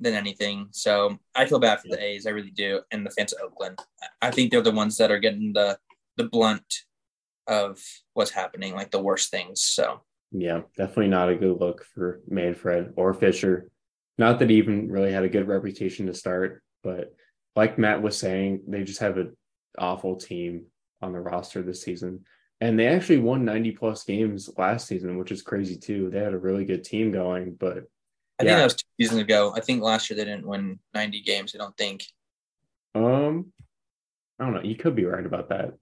than anything. So I feel bad for the A's. I really do. And the fans of Oakland. I think they're the ones that are getting the the blunt of what's happening, like the worst things. So Yeah, definitely not a good look for Manfred or Fisher. Not that he even really had a good reputation to start, but like Matt was saying, they just have an awful team on the roster this season. And they actually won 90 plus games last season, which is crazy too. They had a really good team going, but I Yeah. think that was two seasons ago. I think last year they didn't win 90 games. I don't think. um I don't know. You could be right about that.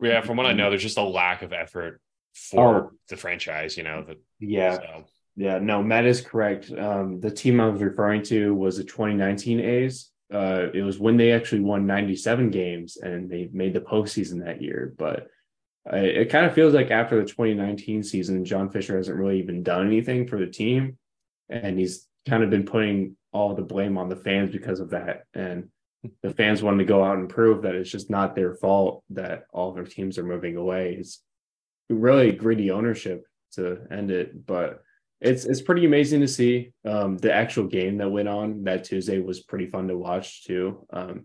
Yeah, from what I know, there's just a lack of effort for the franchise. You know, that Yeah. so. Yeah, no, Matt is correct. Um, the team I was referring to was the 2019 A's. Uh, it was when they actually won 97 games and they made the postseason that year. But uh, it kind of feels like after the 2019 season, John Fisher hasn't really even done anything for the team. And he's kind of been putting all the blame on the fans because of that. And the fans wanted to go out and prove that it's just not their fault that all their teams are moving away. It's really gritty ownership to end it. But it's it's pretty amazing to see. Um, the actual game that went on that Tuesday was pretty fun to watch too. Um,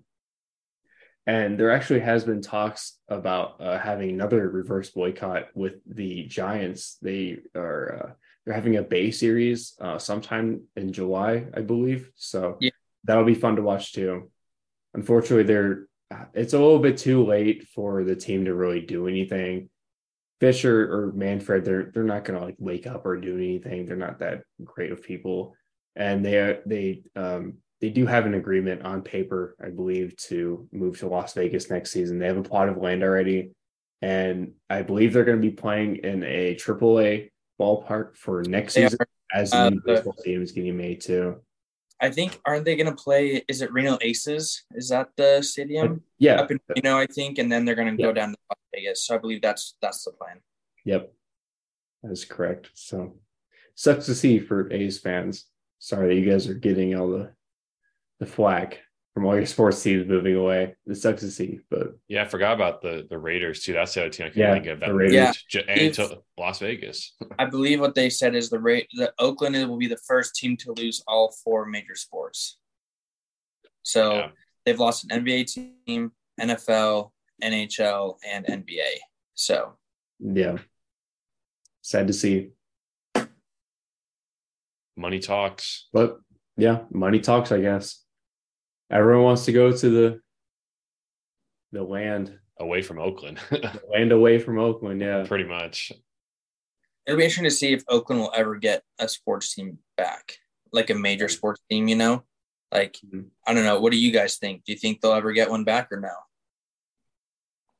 and there actually has been talks about uh, having another reverse boycott with the Giants. They are uh, they're having a Bay series uh, sometime in July, I believe. So Yeah. that'll be fun to watch too. Unfortunately, they're it's a little bit too late for the team to really do anything. Fisher or Manfred, they're they're not gonna like wake up or do anything. They're not that great of people, and they they um they do have an agreement on paper, I believe, to move to Las Vegas next season. They have a plot of land already, and I believe they're going to be playing in a AAA ballpark for next They season as the Uh, new baseball stadium is getting made too. I think aren't they going to play? Is it Reno Aces? Is that the stadium Yeah, up in Reno? I think, and then they're going to Yeah. go down to Las Vegas. So I believe that's that's the plan. Yep. That is correct. So sucks to see for A's fans. Sorry that you guys are getting all the the flack from all your sports teams moving away. It sucks to see, but Yeah, I forgot about the the Raiders too. That's the other team I couldn't Yeah, think of. the That Raiders. Yeah. And If- to Las Vegas. I believe what they said is the rate the Oakland will be the first team to lose all four major sports. So Yeah. they've lost an NBA team, NFL, NHL, and NBA. So yeah. Sad to see. Money talks. But yeah, money talks, I guess. Everyone wants to go to the the land, away from Oakland, land away from Oakland. Yeah. pretty much. it'll be interesting to see if Oakland will ever get a sports team back, like a major sports team. You know, like Mhm. I don't know. What do you guys think? Do you think they'll ever get one back or no?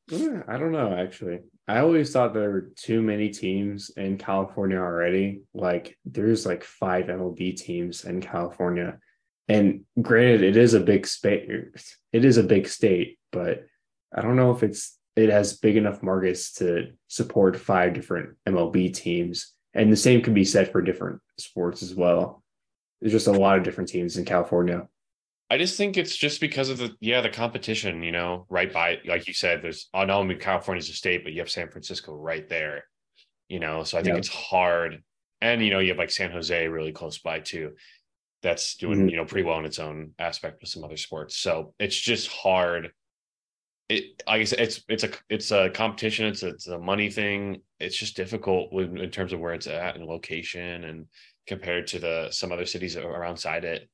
Yeah, I don't know actually. I always thought there were too many teams in California already. Like there's like five MLB teams in California. And granted it is a big state it is a big state, but I don't know if it's it has big enough markets to support five different MLB teams. And the same can be said for different sports as well. There's just a lot of different teams in California. I just think it's just because of the yeah the competition, you know, right by like you said, there's oh, not only California's a state, but you have San Francisco right there, you know. So I think Yeah. it's hard and you know you have like San Jose really close by too. That's doing Mhm. you know pretty well in its own aspect with some other sports. So it's just hard. It like I said, it's it's a it's a competition. It's a, it's a money thing. It's just difficult when, in terms of where it's at and location and compared to the some other cities around side it.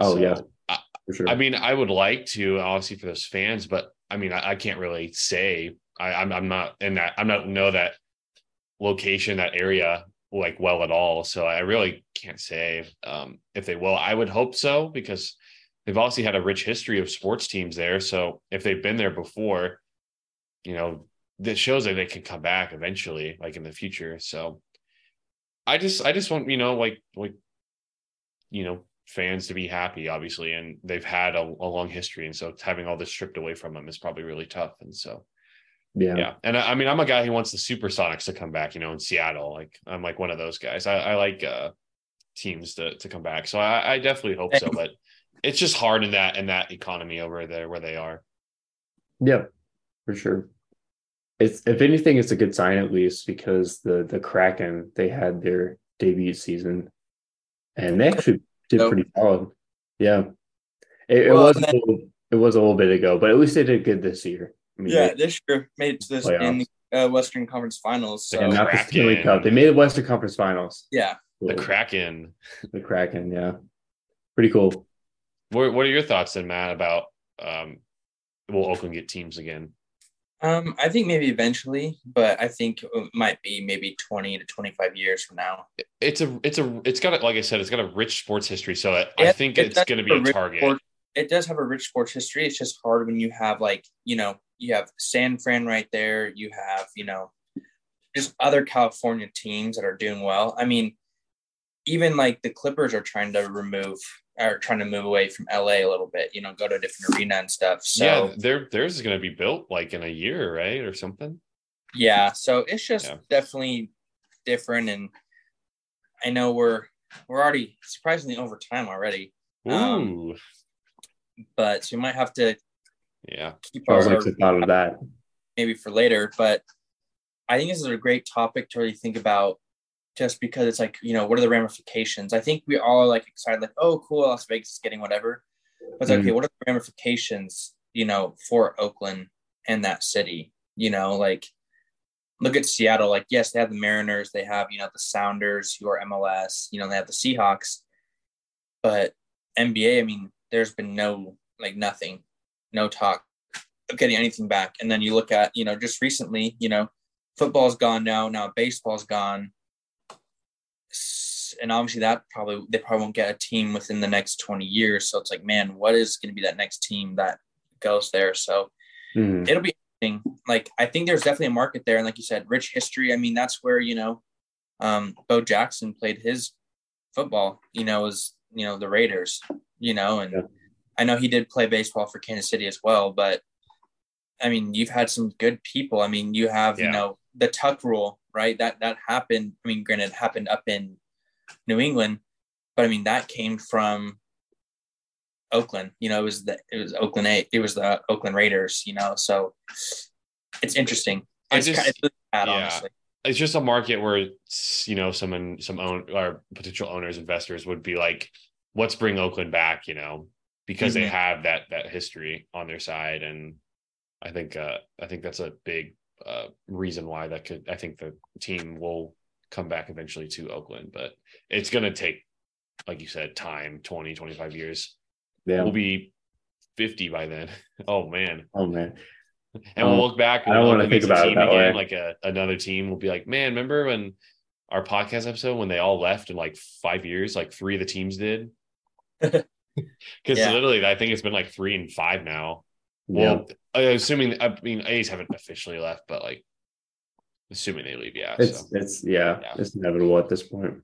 Oh, yeah. I, for sure. I mean, I would like to obviously for those fans, but I mean, I, I can't really say. I, I'm I'm not in that. I'm not know that location, that area like well at all. So I really can't say um, if they will. I would hope so because they've obviously had a rich history of sports teams there. So if they've been there before, you know, that shows that they can come back eventually, like in the future. So I just I just want you know like like you know fans to be happy obviously and they've had a, a long history and so having all this stripped away from them is probably really tough and so yeah. yeah and I, I mean i'm a guy who wants the supersonics to come back you know in seattle like i'm like one of those guys i, I like uh teams to, to come back so I, I definitely hope so but it's just hard in that in that economy over there where they are Yeah, for sure. It's if anything, it's a good sign at least because the the Kraken they had their debut season, and they actually did Nope. pretty solid. Yeah, it, it Well, was and a then- little, it was a little bit ago, but at least they did good this year. I mean, Yeah, they- this year made it to this in the uh, Western Conference Finals. So and not the Stanley Cup. They made the Western Conference Finals. yeah, the kraken the Kraken, yeah, pretty cool. what, what are your thoughts then matt about um will oakland get teams again um, I think maybe eventually, but I think it might be maybe twenty to twenty-five years from now. it's a it's a it's got a, like i said it's got a rich sports history so I, I think it it's going to be a rich target sport- it does have a rich sports history. It's just hard when you have like you know you have San Fran right there. You have you know just other California teams that are doing well. I mean, even like the Clippers are trying to remove are trying to move away from LA a little bit. You know, go to a different arena and stuff. So yeah their theirs is going to be built like in a year right or something yeah so it's just Yeah. definitely different and i know we're we're already surprisingly over time already Ooh, Um, but so we might have to yeah. Keep Charles our likes the thought of that. maybe for later but i think this is a great topic to really think about just because it's like you know what are the ramifications? I think we all are like excited like oh cool las vegas is getting whatever. But it's like, Mhm. okay what are the ramifications you know for oakland and that city? You know like look at seattle like yes they have the mariners they have you know the sounders who are mls you know they have the seahawks but nba i mean there's been no like nothing no talk of getting anything back and then you look at you know just recently you know football's gone now now baseball's gone and obviously that probably they probably won't get a team within the next 20 years so it's like man what is going to be that next team that goes there so Mhm. it'll be interesting. like i think there's definitely a market there and like you said rich history i mean that's where you know um bo jackson played his football you know was you know the raiders you know and Yeah. I know he did play baseball for kansas city as well but i mean you've had some good people. I mean you have you know the tuck rule right? That that happened i mean granted happened up in new england but i mean that came from oakland. You know it was the it was oakland eight it was the oakland raiders you know? So it's interesting. I it's, just- kind it's bad yeah. honestly. It's just a market where it's, you know someone some own or potential owners investors would be like let's bring oakland back? You know because they Mhm. have that that history on their side and i think uh i think that's a big uh reason why that could i think the team will come back eventually to oakland but it's going to take like you said time 20 25 years Yeah. we'll be 50 by then oh man Oh man. and we'll Oh, look back. I don't wanna think about it that again, way. Like a another team will be like, man, remember when our podcast episode when they all left in like five years, like three of the teams did. Because Yeah. literally, I think it's been like three and five now. Yeah. Well, uh, assuming I mean A's haven't officially left, but like assuming they leave, yeah. It's so it's yeah, Yeah. it's inevitable at this point.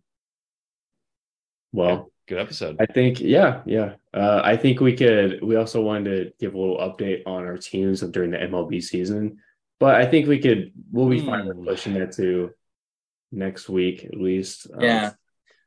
Well, good episode. I think yeah, yeah. Uh, I think we could. We also wanted to give a little update on our teams during the MLB season, but I think we could. We'll be fine with Hmm. pushing that to next week at least. Um, Yeah.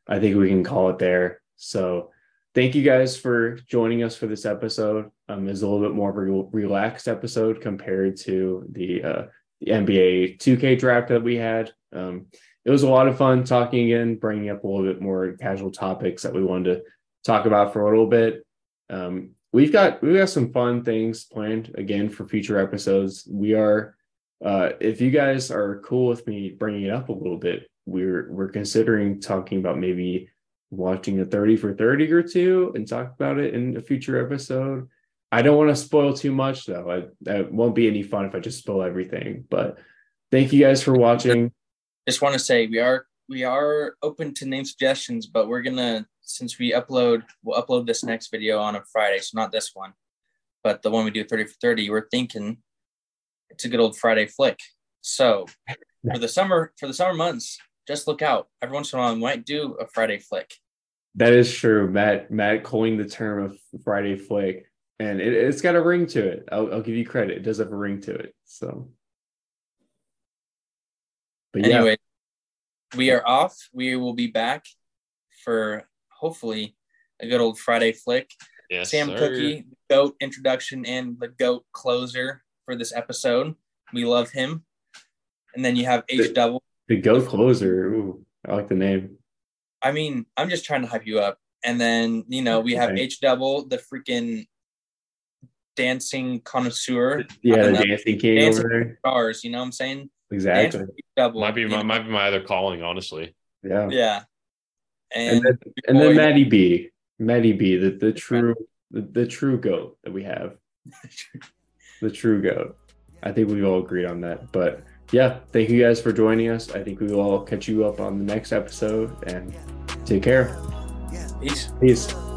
I think we can call it there. So, thank you guys for joining us for this episode. Um, it's a little bit more of a re- relaxed episode compared to the uh, the NBA 2K draft that we had. Um, it it was a lot of fun talking again, bringing up a little bit more casual topics that we wanted to talk about for a little bit. Um, we've got we've got some fun things planned again for future episodes. We are, uh, if you guys are cool with me bringing it up a little bit, we're we're considering talking about maybe watching a 30 for 30 or two and talk about it in a future episode. I don't want to spoil too much though. I, that won't be any fun if I just spoil everything. But thank you guys for watching. Just want to say we are we are open to name suggestions, but we're gonna since we upload we'll upload this next video on a Friday, so not this one, but the one we do 30 for 30, we're thinking it's a good old Friday flick. So for the summer for the summer months, just look out. Every once in a while, we might do a Friday flick. That is true. Matt Matt coined the term of Friday flick, and it, has got a ring to it. I'll, I'll give you credit. It does have a ring to it. So, but yeah. anyway, we are off. We will be back for hopefully a good old Friday flick. Yes, Sam sir. Cookie, goat introduction and the goat closer for this episode. We love him. And then you have H double. The goat closer. Ooh, I like the name. I mean, I'm just trying to hype you up. And then, you know, we have okay. H double, the freaking dancing connoisseur. Yeah, the dancing king dancing over there. Stars, you know what I'm saying? Exactly. Double, might be my, might be my other calling, honestly. Yeah. Yeah. And, and then, and then Maddie B. Maddie B, the, the true the, the true goat that we have. the true goat. I think we've all agreed on that. But yeah, thank you guys for joining us. I think we will all catch you up on the next episode and take care. Peace. Peace.